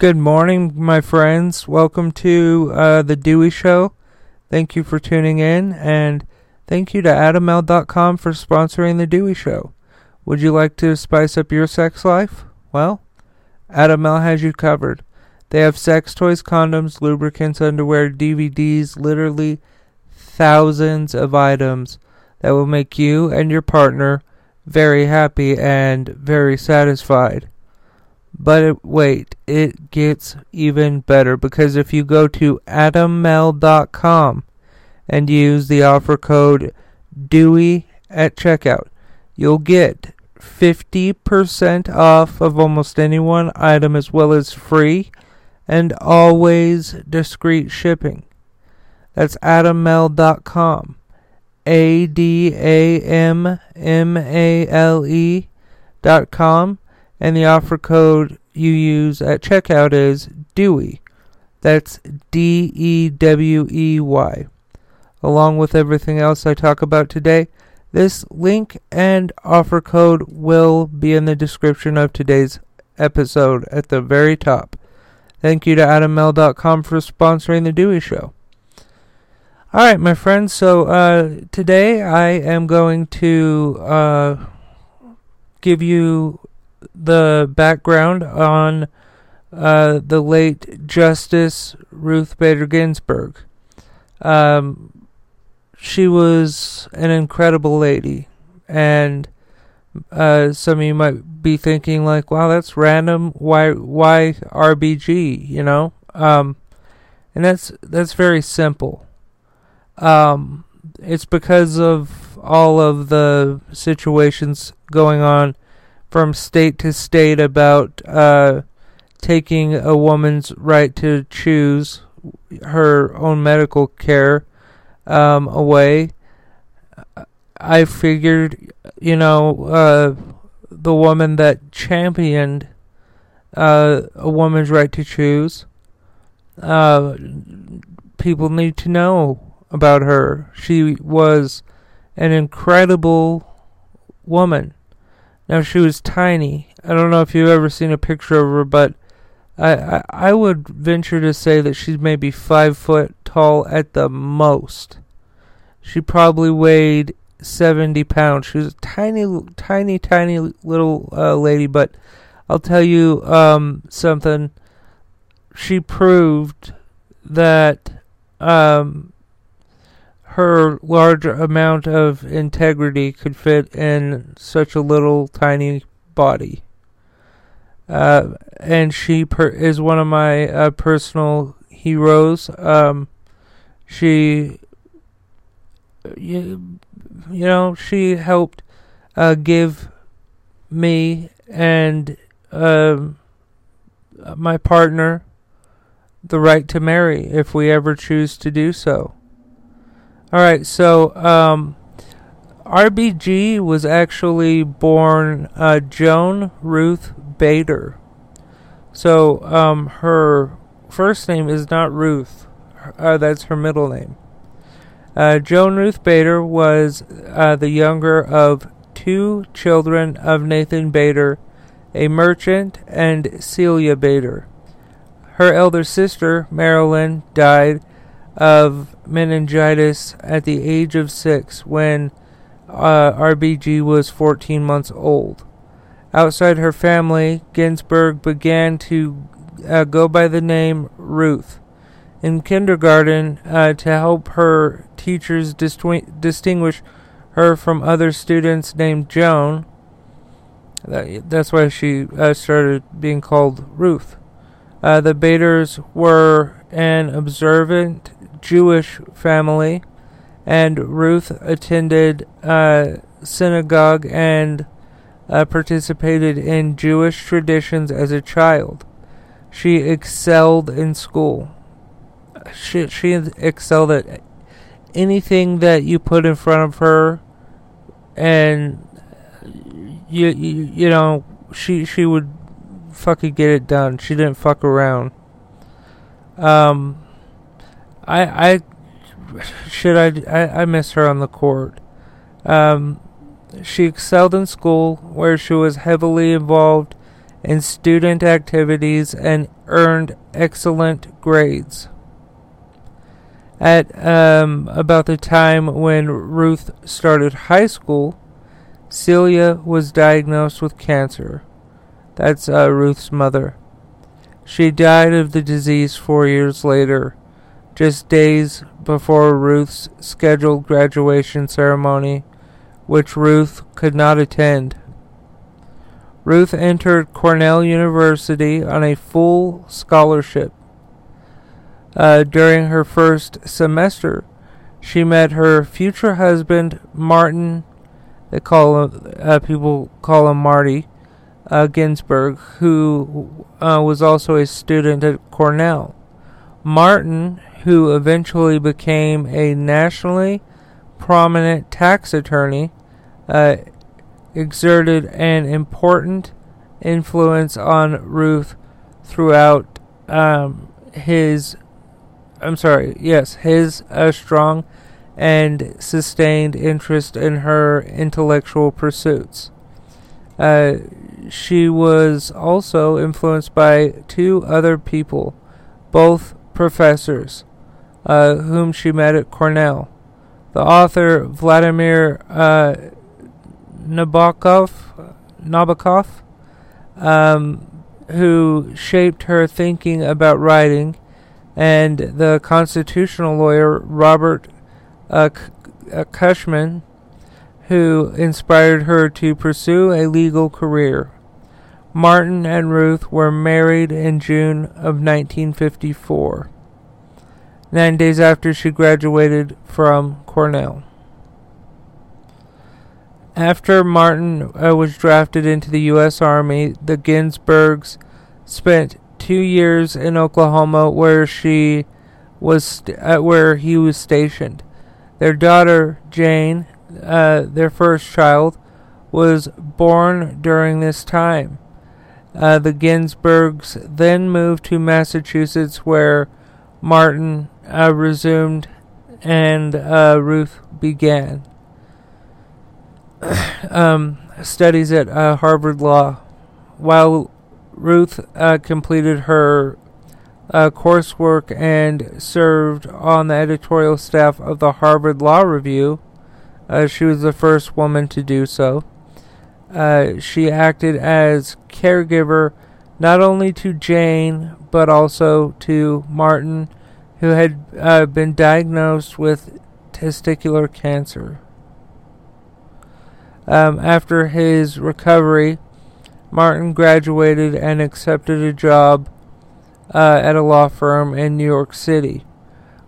Good morning, my friends. Welcome to uh, the Dewey Show. Thank you for tuning in, and thank you to AdamMale.com for sponsoring the Dewey Show. Would you like to spice up your sex life? Well, AdamMale has you covered. They have sex toys, condoms, lubricants, underwear, DVDs, literally thousands of items that will make you and your partner very happy and very satisfied. But it, wait, it gets even better because if you go to adammale.com and use the offer code DEWEY at checkout, you'll get 50% off of almost any one item as well as free and always discreet shipping. That's adammale.com. A D A M M A L E dot com and the offer code you use at checkout is DEWEY. That's D E W E Y. Along with everything else I talk about today, this link and offer code will be in the description of today's episode at the very top. Thank you to AdamMale.com for sponsoring The Dewey Show. All right, my friends. So uh, today I am going to uh, give you the background on uh, the late Justice Ruth Bader Ginsburg. Um, she was an incredible lady, and uh, some of you might be thinking like, "Wow, that's random. Why, why RBG?" You know, um, and that's that's very simple. Um, it's because of all of the situations going on from state to state about uh, taking a woman's right to choose her own medical care um, away. I figured, you know, uh, the woman that championed uh, a woman's right to choose, uh, people need to know about her. She was an incredible woman. Now she was tiny. I don't know if you've ever seen a picture of her, but I, I, I would venture to say that she's maybe five foot tall at the most. She probably weighed seventy pounds. She was a tiny, tiny, tiny little uh, lady, but I'll tell you um, something. She proved that um, her large amount of integrity could fit in such a little tiny body. Uh, and she per- is one of my uh, personal heroes. Um, she, you, you know, she helped uh, give me and um, my partner the right to marry if we ever choose to do so. All right, so um, RBG was actually born uh, Joan Ruth Bader. So um, her first name is not Ruth. Uh, that's her middle name. Uh, Joan Ruth Bader was uh, the younger of two children of Nathan Bader, a merchant, and Celia Bader. Her elder sister, Marilyn, died of meningitis at the age of six when uh, RBG was 14 months old. Outside her family, Ginsburg began to uh, go by the name Ruth. In kindergarten, uh, to help her teachers distinguish her from other students named Joan, that, that's why she uh, started being called Ruth. Uh, the Baders were an observant Jewish family, and Ruth attended uh, synagogue and uh, participated in Jewish traditions as a child. She excelled in school. She, she excelled at anything that you put in front of her, and you, you, you know she she would fucking get it done. She didn't fuck around. Um, I I should I, I I miss her on the court. Um, she excelled in school, where she was heavily involved in student activities and earned excellent grades. At um, about the time when Ruth started high school, Celia was diagnosed with cancer. That's uh, Ruth's mother. She died of the disease four years later, just days before Ruth's scheduled graduation ceremony, which Ruth could not attend. Ruth entered Cornell University on a full scholarship. Uh, during her first semester, she met her future husband, Martin. They call him, uh, people call him Marty uh, Ginsburg, who uh, was also a student at Cornell. Martin, who eventually became a nationally prominent tax attorney, uh, exerted an important influence on Ruth throughout um, his. I'm sorry, yes, his uh, strong and sustained interest in her intellectual pursuits. Uh, she was also influenced by two other people, both professors, uh, whom she met at Cornell. The author Vladimir uh, Nabokov, Nabokov um, who shaped her thinking about writing, and the constitutional lawyer Robert uh, uh, Cushman, who inspired her to pursue a legal career. Martin and Ruth were married in June of 1954, nine days after she graduated from Cornell. After Martin uh, was drafted into the U.S. Army, the Ginsburgs spent two years in Oklahoma, where she was st- uh, where he was stationed. Their daughter Jane, uh, their first child, was born during this time. Uh, the Ginsburgs then moved to Massachusetts, where Martin uh, resumed and uh, Ruth began um, studies at uh, Harvard Law. While Ruth uh, completed her uh, coursework and served on the editorial staff of the Harvard Law Review, she was the first woman to do so. Uh, she acted as caregiver not only to Jane but also to Martin, who had uh, been diagnosed with testicular cancer. Um, after his recovery, Martin graduated and accepted a job uh, at a law firm in New York City.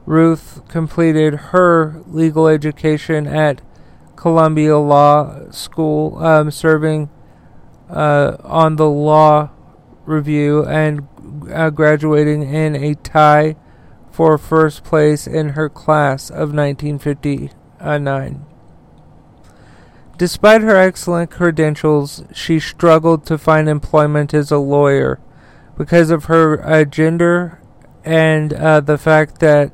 Ruth completed her legal education at Columbia Law School, um, serving uh, on the law review and uh, graduating in a tie for first place in her class of 1959. Despite her excellent credentials, she struggled to find employment as a lawyer because of her uh, gender and uh, the fact that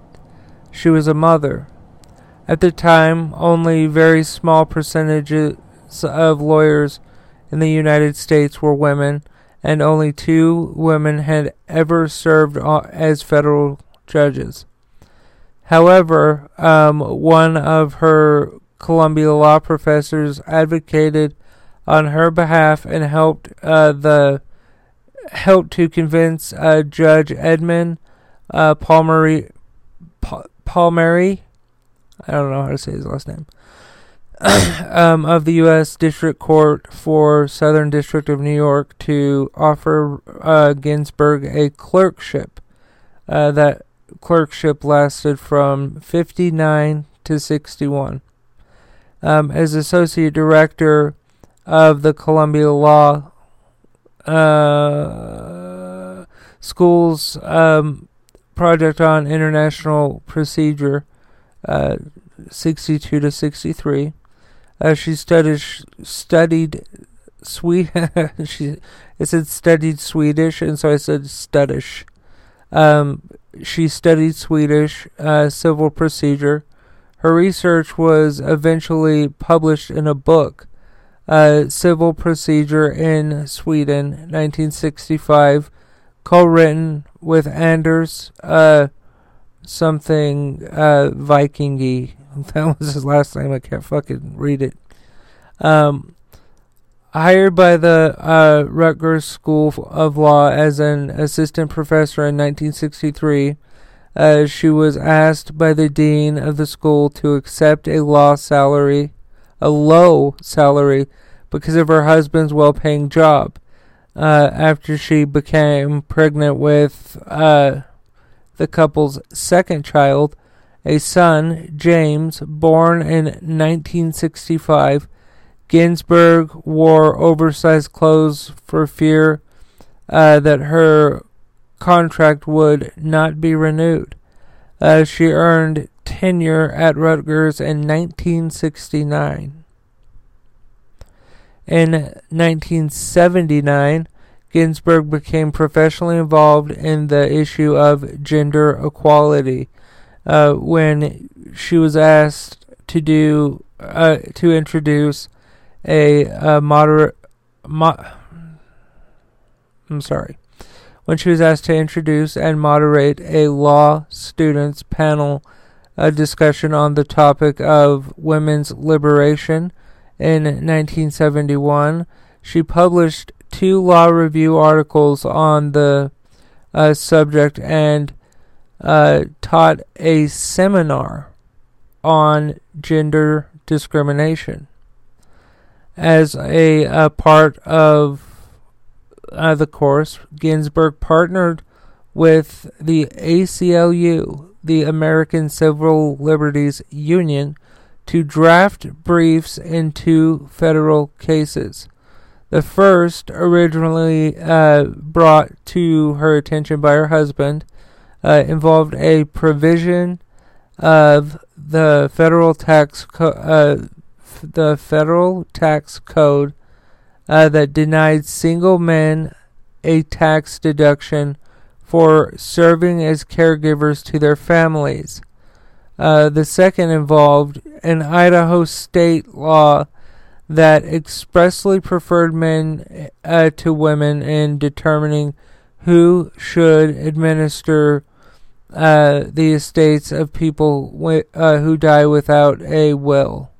she was a mother. At the time, only very small percentages of lawyers in the United States were women, and only two women had ever served as federal judges. However, um, one of her Columbia law professors advocated on her behalf and helped uh, the helped to convince uh, Judge Edmund uh, Palmieri, pa- Palmieri, I don't know how to say his last name, um, of the U.S. District Court for Southern District of New York to offer uh, Ginsburg a clerkship. Uh, that clerkship lasted from 59 to 61 um, as associate director of the Columbia Law uh, School's um, project on international procedure, uh, 62 to 63. Uh, she studied studied Swedish. she it said studied Swedish, and so I said studish. Um, she studied Swedish uh, civil procedure her research was eventually published in a book uh, Civil Procedure in Sweden, 1965, co-written with Anders uh, something uh, Vikingy. That was his last name. I can't fucking read it. Um, hired by the uh, Rutgers School of Law as an assistant professor in 1963, uh, she was asked by the dean of the school to accept a law salary, a low salary, because of her husband's well-paying job. Uh, after she became pregnant with uh, the couple's second child, a son, James, born in 1965. Ginsburg wore oversized clothes for fear uh, that her contract would not be renewed. Uh, she earned tenure at Rutgers in 1969. In 1979, Ginsburg became professionally involved in the issue of gender equality uh, when she was asked to do uh, to introduce a, a moderate. Mo- I'm sorry. When she was asked to introduce and moderate a law students panel a discussion on the topic of women's liberation in 1971, she published two law review articles on the uh, subject and uh, taught a seminar on gender discrimination. As a, a part of uh, the course, Ginsburg partnered with the ACLU, the American Civil Liberties Union, to draft briefs in two federal cases. The first, originally uh, brought to her attention by her husband, uh, involved a provision of the federal tax co- uh, f- the federal tax code uh, that denied single men a tax deduction for serving as caregivers to their families. Uh, the second involved an Idaho state law that expressly preferred men uh, to women in determining who should administer uh, the estates of people wi- uh, who die without a will.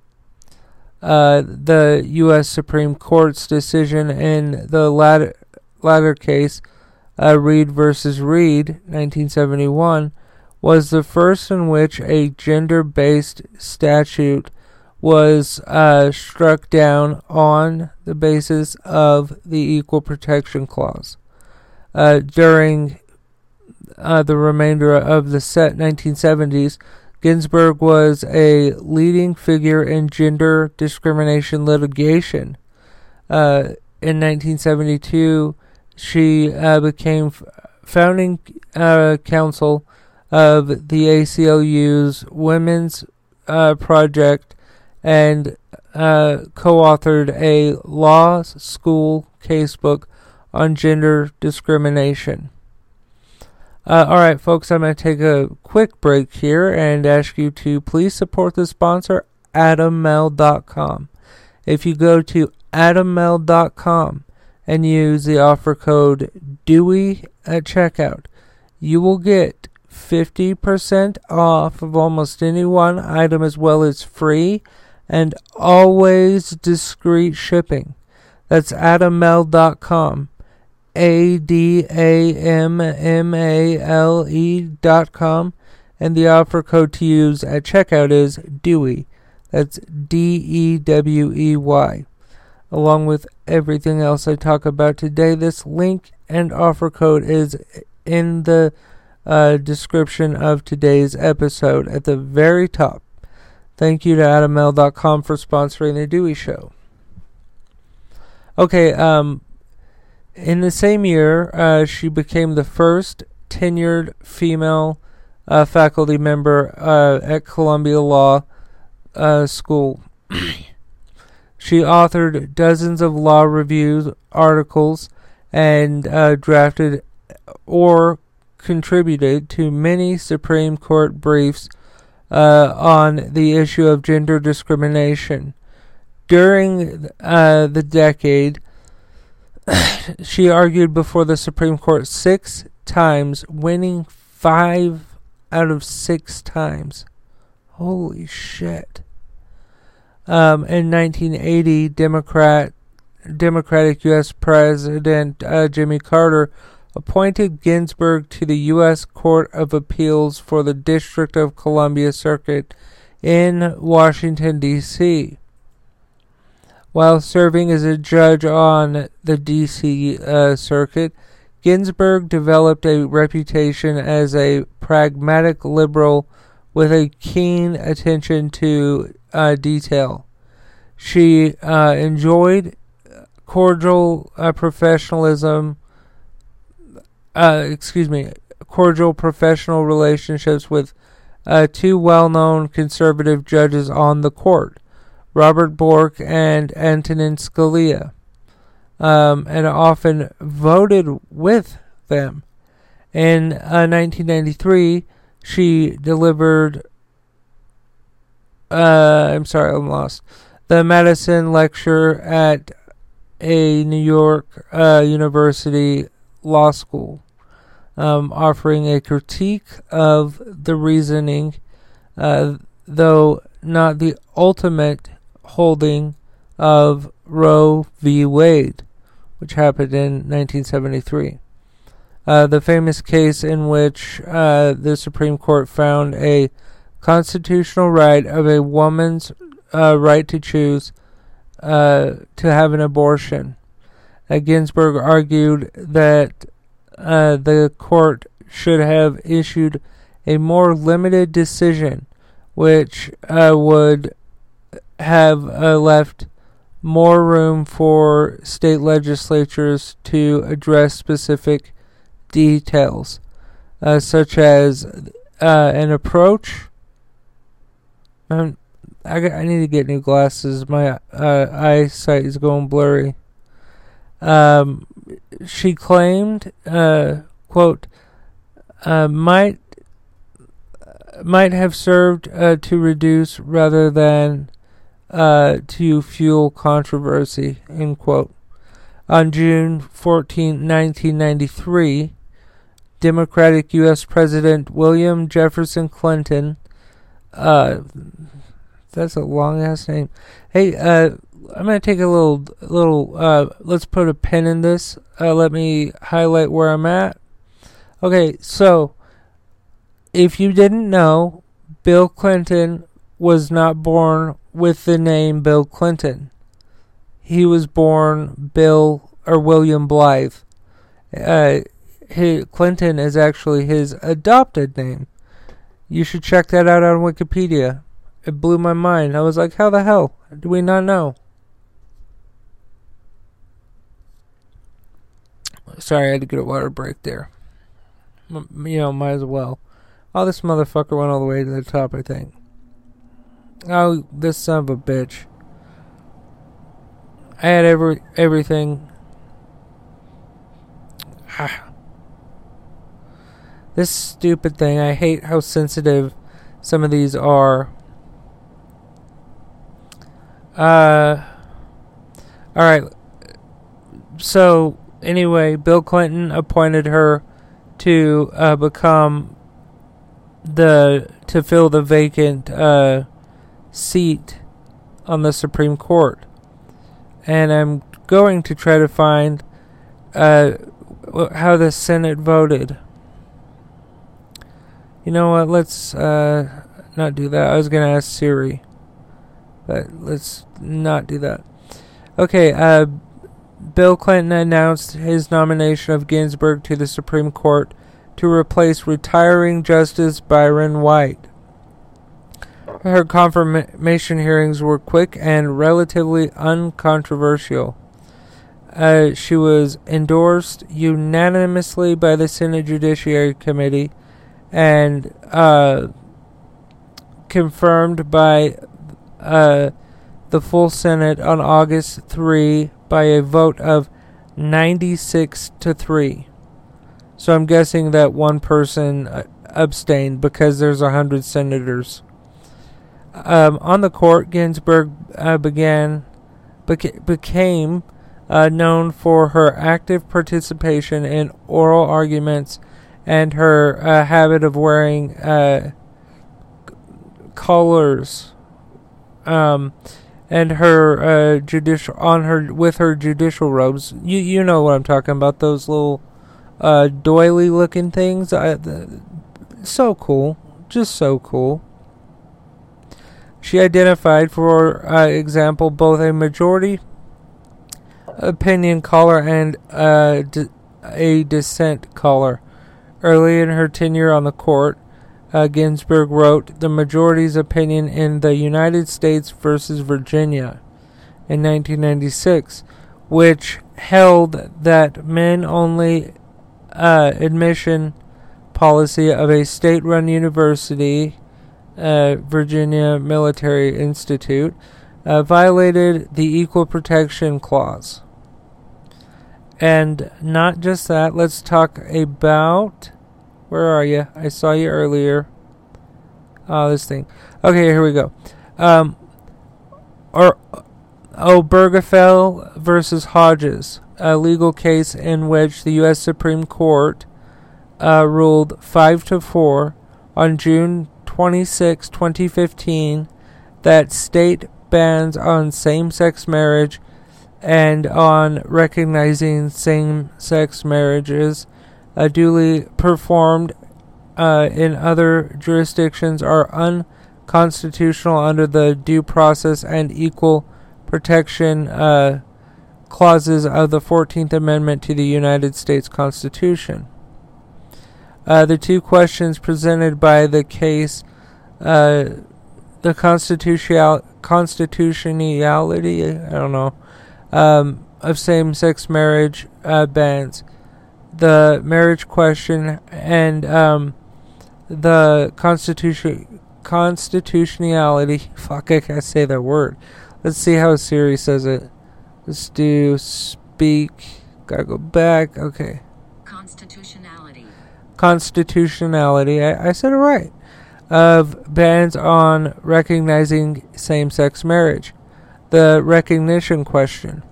Uh, the U.S. Supreme Court's decision in the latter, latter case, uh, Reed versus Reed, 1971, was the first in which a gender based statute was uh, struck down on the basis of the Equal Protection Clause. Uh, during uh, the remainder of the set 1970s, Ginsburg was a leading figure in gender discrimination litigation. Uh, in 1972, she uh, became founding uh, counsel of the ACLU's Women's Project and uh, co authored a law school casebook on gender discrimination. Uh, all right, folks, I'm going to take a quick break here and ask you to please support the sponsor, AdamMale.com. If you go to AdamMale.com and use the offer code DEWEY at checkout, you will get 50% off of almost any one item as well as free and always discreet shipping. That's AdamMale.com. A D A M M A L E dot com, and the offer code to use at checkout is DEWEY. That's D E W E Y. Along with everything else I talk about today, this link and offer code is in the uh, description of today's episode at the very top. Thank you to AdamMale.com for sponsoring the Dewey Show. Okay, um, in the same year, uh, she became the first tenured female uh, faculty member uh, at Columbia Law uh, School. she authored dozens of law review articles and uh, drafted or contributed to many Supreme Court briefs uh, on the issue of gender discrimination. During uh, the decade, she argued before the Supreme Court six times, winning five out of six times. Holy shit. Um, in 1980, Democrat Democratic U.S. President uh, Jimmy Carter appointed Ginsburg to the U.S. Court of Appeals for the District of Columbia Circuit in Washington, D.C. While serving as a judge on the D.C. Uh, Circuit, Ginsburg developed a reputation as a pragmatic liberal with a keen attention to uh, detail. She uh, enjoyed cordial uh, professionalism, uh, excuse me, cordial professional relationships with uh, two well known conservative judges on the court, Robert Bork and Antonin Scalia, um, and often voted with them. In 1993, uh, she delivered. Uh, I'm sorry, I'm lost. The Madison Lecture at a New York uh, University law school, um, offering a critique of the reasoning, uh, though not the ultimate holding of Roe v. Wade, which happened in 1973. Uh, the famous case in which uh, the Supreme Court found a constitutional right of a woman's uh, right to choose uh, to have an abortion. Uh, Ginsburg argued that uh, the court should have issued a more limited decision, which uh, would have uh, left more room for state legislatures to address specific details, uh, such as uh, an approach. Um, I, I need to get new glasses. My uh, eyesight is going blurry. Um, she claimed, uh, quote, uh, might might have served uh, to reduce rather than uh, to fuel controversy, end quote. On June 14, 1993, Democratic U.S. President William Jefferson Clinton, uh, that's a long ass name. Hey, uh, I'm gonna take a little, little. Uh, let's put a pin in this. Uh, let me highlight where I'm at. Okay, so if you didn't know, Bill Clinton was not born with the name Bill Clinton. He was born Bill or William Blythe. Uh, he, Clinton is actually his adopted name. You should check that out on Wikipedia it blew my mind. I was like, how the hell do we not know? Sorry, I had to get a water break there. You know, might as well. Oh, this motherfucker went all the way to the top, I think. Oh, this son of a bitch. I had every everything. this stupid thing. I hate how sensitive some of these are. Uh, all right. So anyway, Bill Clinton appointed her to uh, become the to fill the vacant uh, seat on the Supreme Court, and I'm going to try to find uh, how the Senate voted. You know what? Let's uh, not do that. I was gonna ask Siri. But let's not do that. Okay, uh, Bill Clinton announced his nomination of Ginsburg to the Supreme Court to replace retiring Justice Byron White. Her confirmation hearings were quick and relatively uncontroversial. Uh, she was endorsed unanimously by the Senate Judiciary Committee and uh, confirmed by uh, the full Senate on August 3 by a vote of 96 to 3. So I'm guessing that one person uh, abstained because there's 100 senators. Um, on the court, Ginsburg uh, began beca- became uh, known for her active participation in oral arguments and her uh, habit of wearing uh, collars. Um, and her uh, judicial on her with her judicial robes. You you know what I'm talking about? Those little uh, doily looking things. I, the, so cool, just so cool. She identified, for uh, example, both a majority opinion collar and uh, a dissent collar. Early in her tenure on the court, uh, Ginsburg wrote the majority's opinion in the United States versus Virginia in 1996, which held that men only uh, admission policy of a state run university, uh, Virginia Military Institute, uh, violated the Equal Protection Clause. And not just that, let's talk about where are you? I saw you earlier. Oh, this thing. Okay, here we go. Um, or Oh Obergefell versus Hodges, a legal case in which the U.S. Supreme Court uh, ruled five to four on June 26, 2015, that state bans on same-sex marriage and on recognizing same-sex marriages uh, duly performed uh, in other jurisdictions are unconstitutional under the due process and equal protection uh, clauses of the 14th Amendment to the United States Constitution. Uh, the two questions presented by the case, uh, the constitutional constitutionality, I don't know, um, of same-sex marriage uh, bans the marriage question and um, the constitution constitutionality. Fuck, I can't say that word. Let's see how Siri says it. Let's do speak. Gotta go back. Okay. Constitutionality. Constitutionality. I, I said it right. Of bans on recognizing same sex marriage. The recognition question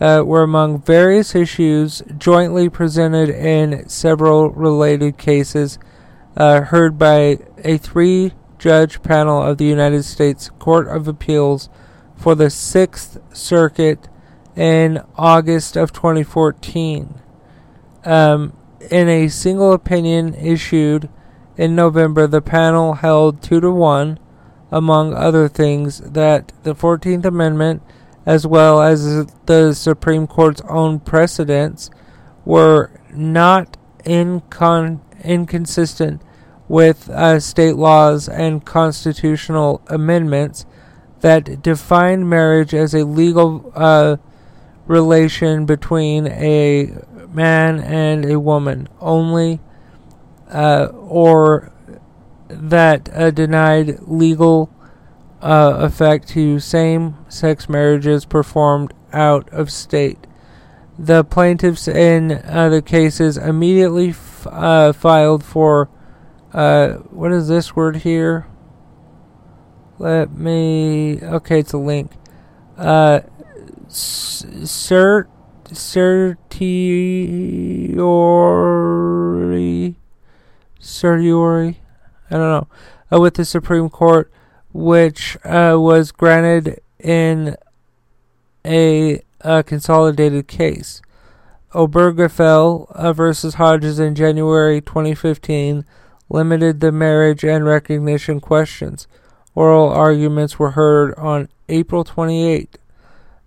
uh, were among various issues jointly presented in several related cases uh, heard by a three judge panel of the United States Court of Appeals for the Sixth Circuit in August of 2014. Um, in a single opinion issued in November, the panel held two to one, among other things, that the 14th Amendment as well as the Supreme Court's own precedents, were not incon- inconsistent with uh, state laws and constitutional amendments that define marriage as a legal uh, relation between a man and a woman only, uh, or that uh, denied legal uh, effect to same sex marriages performed out of state. The plaintiffs in uh, the cases immediately f- uh, filed for uh, what is this word here? Let me. Okay, it's a link. Uh, cert certiorari certiorari I don't know uh, with the Supreme Court which uh, was granted in a, a consolidated case. Obergefell uh, versus Hodges in January 2015 limited the marriage and recognition questions. Oral arguments were heard on April 28.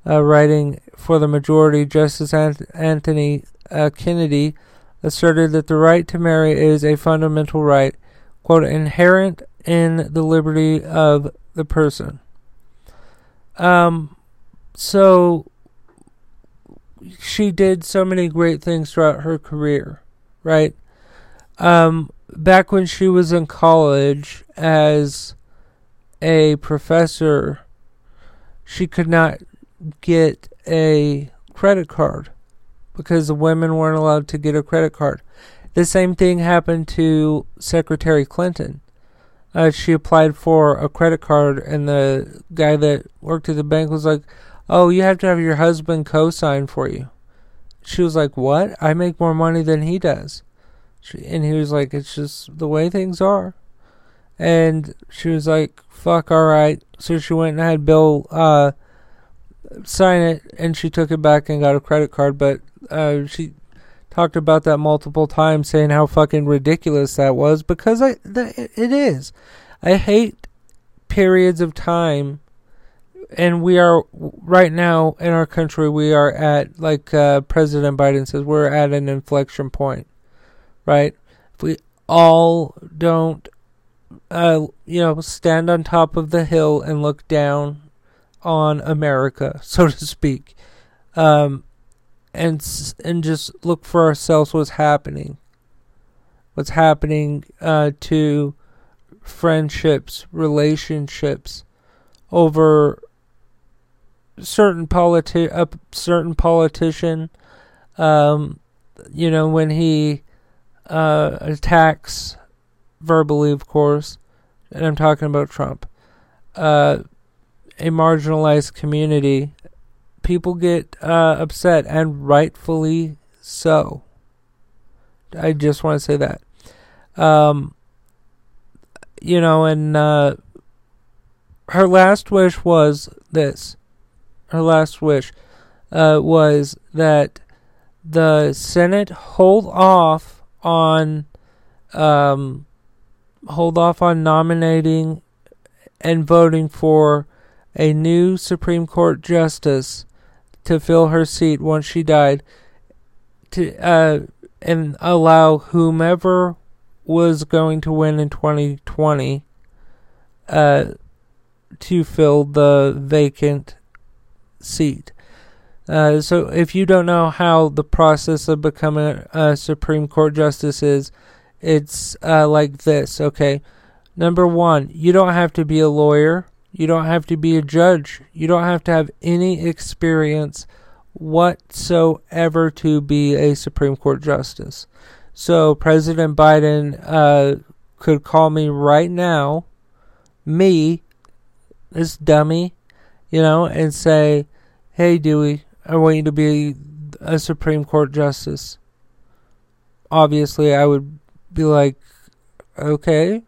Uh, writing for the majority, Justice Anthony uh, Kennedy asserted that the right to marry is a fundamental right, quote, inherent in the liberty of the person. Um, so she did so many great things throughout her career, right? Um, back when she was in college as a professor, she could not get a credit card because the women weren't allowed to get a credit card. The same thing happened to Secretary Clinton uh, she applied for a credit card, and the guy that worked at the bank was like, Oh, you have to have your husband co sign for you. She was like, What? I make more money than he does. She, and he was like, It's just the way things are. And she was like, Fuck, alright. So she went and had Bill uh, sign it, and she took it back and got a credit card. But uh, she talked about that multiple times, saying how fucking ridiculous that was because I, it is. I hate periods of time and we are right now in our country we are at like uh, president biden says we're at an inflection point right if we all don't uh, you know stand on top of the hill and look down on america so to speak um, and and just look for ourselves what's happening. What's happening uh, to friendships relationships over certain politi- a certain politician, um, you know, when he uh, attacks verbally, of course, and I'm talking about Trump, uh, a marginalized community, people get uh, upset, and rightfully so. I just want to say that. Um, you know, and uh, her last wish was this her last wish uh, was that the Senate hold off on um, hold off on nominating and voting for a new Supreme Court justice to fill her seat once she died to uh, and allow whomever was going to win in 2020 uh, to fill the vacant seat. Uh, so, if you don't know how the process of becoming a Supreme Court justice is, it's uh, like this. Okay, number one, you don't have to be a lawyer. You don't have to be a judge. You don't have to have any experience whatsoever to be a Supreme Court justice. So, President Biden uh, could call me right now, me, this dummy, you know, and say, hey, Dewey, I want you to be a Supreme Court justice. Obviously, I would be like, okay.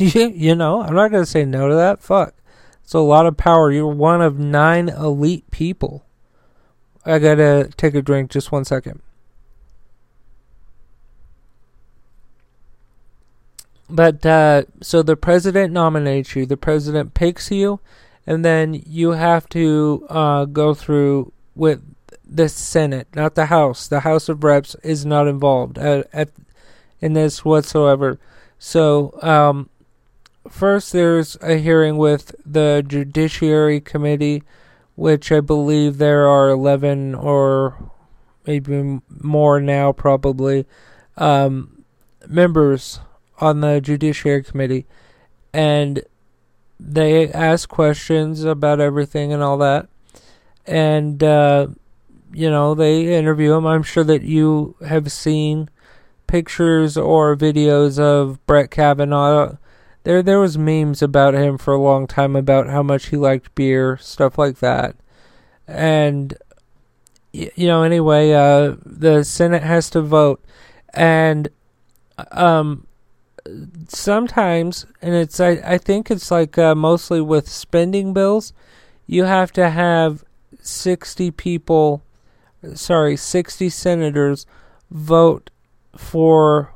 you know, I'm not going to say no to that. Fuck. It's a lot of power. You're one of nine elite people. I gotta take a drink just one second. But, uh, so the president nominates you, the president picks you, and then you have to uh, go through with the Senate, not the House. The House of Reps is not involved at, at in this whatsoever. So, um, first there's a hearing with the Judiciary Committee, which I believe there are 11 or maybe more now, probably, um, members on the Judiciary Committee. And they ask questions about everything and all that, and uh, you know they interview him. I'm sure that you have seen pictures or videos of Brett Kavanaugh. There, there was memes about him for a long time about how much he liked beer, stuff like that, and you know. Anyway, uh, the Senate has to vote, and um, sometimes, and it's I, I think it's like uh, mostly with spending bills, you have to have sixty people, sorry, sixty senators vote for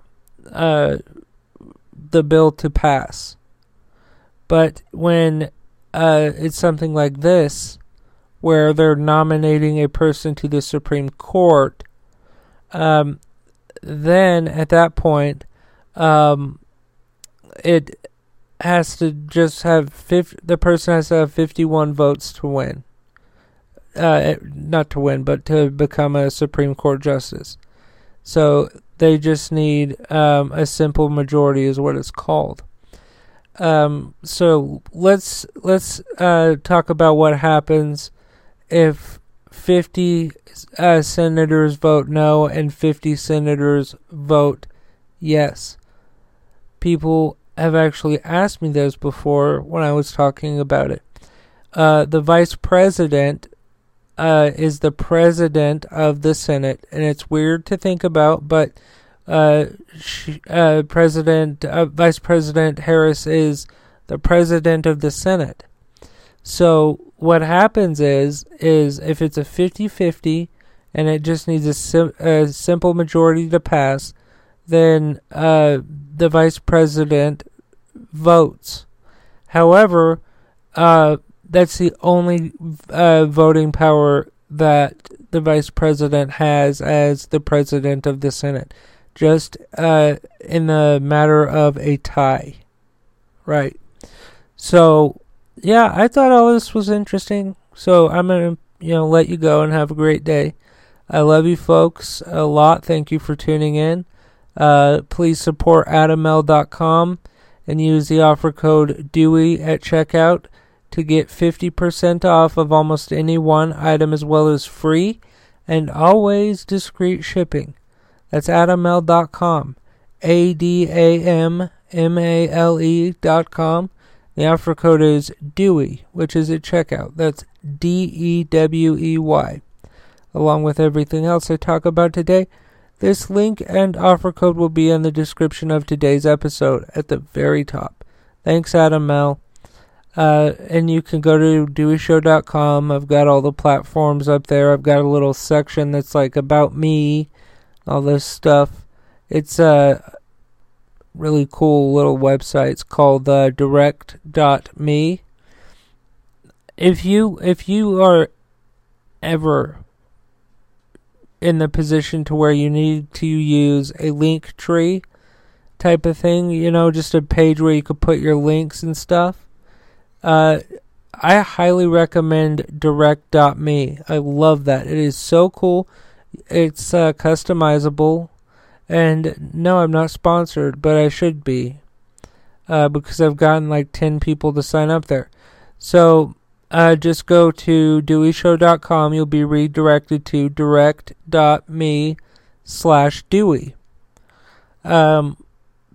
uh, the bill to pass. But when uh, it's something like this, where they're nominating a person to the Supreme Court, um, then at that point um, it has to just have 50, the person has to have 51 votes to win. Uh, not to win, but to become a Supreme Court justice. So they just need um, a simple majority, is what it's called. Um, so let's let's uh, talk about what happens if 50 uh, senators vote no and 50 senators vote yes people have actually asked me this before when I was talking about it. uh, the vice president uh, is the president of the Senate, and it's weird to think about, but uh, she, uh, President, uh, Vice President Harris is the president of the Senate. So what happens is, is if it's a 50-50 and it just needs a, sim- a simple majority to pass, then uh, the vice president votes. However, uh, that's the only uh, voting power that the vice president has as the president of the Senate. Just uh, in the matter of a tie. Right. So, yeah, I thought all this was interesting. So I'm to, you know, let you go and have a great day. I love you folks a lot. Thank you for tuning in. Uh, please support AdamMale.com and use the offer code DEWEY at checkout to get 50% off of almost any one item as well as free and always discreet shipping. That's AdamMale.com. A D A M M A L E.com. The offer code is DEWEY, which is at checkout. That's D E W E Y. Along with everything else I talk about today, this link and offer code will be in the description of today's episode at the very top. Thanks, AdamMale. Uh, and you can go to deweyshow.com. I've got all the platforms up there. I've got a little section that's like about me, all this stuff. It's a really cool little website. It's called uh, direct.me. If you if you are ever in the position to where you need to use a link tree type of thing, you know, just a page where you could put your links and stuff. Uh, I highly recommend direct.me. I love that. It is so cool. It's uh, customizable. And no, I'm not sponsored, but I should be. Uh, because I've gotten like 10 people to sign up there. So uh, just go to deweyshow.com. You'll be redirected to direct.me slash Dewey. Um,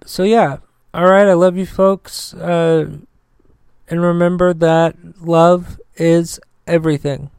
so yeah. All right. I love you folks. Uh, and remember that love is everything.